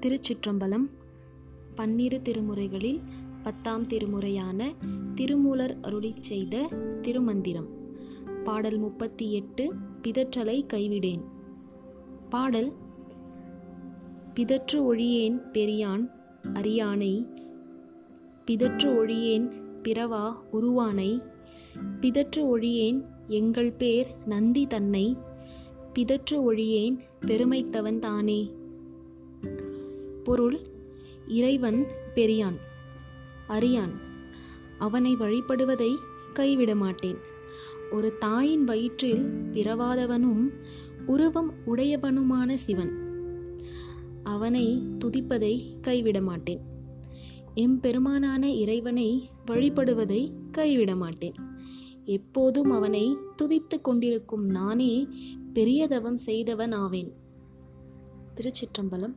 திருச்சிற்றம்பலம் பன்னிரு திருமுறைகளில் பத்தாம் திருமுறையான திருமூலர் அருளிச் செய்த திருமந்திரம். பாடல் முப்பத்தி எட்டு பிதற்றலை கைவிடேன். பாடல் பிதற்று ஒழியேன் பெரியான் அரியானை பிதற்று ஒழியேன் பிறவா உருவானை பிதற்று ஒழியேன் எங்கள் பேர் நந்தி தன்னை பிதற்று ஒழியேன் பெருமைத்தவன் தானே. பொருள் இறைவன் பெரியான் அறியான். அவனை வழிபடுவதை கைவிட மாட்டேன் ஒரு தாயின் வயிற்றில் பிறவாதவனும் உருவம் உடையவனுமான சிவன். அவனை துதிப்பதை கைவிட மாட்டேன் எம்பெருமானான இறைவனை வழிபடுவதை கைவிட மாட்டேன் எப்போதும் அவனை துதித்து கொண்டிருக்கும் நானே பெரிய தவம் செய்தவன் ஆவேன் திருச்சிற்றம்பலம்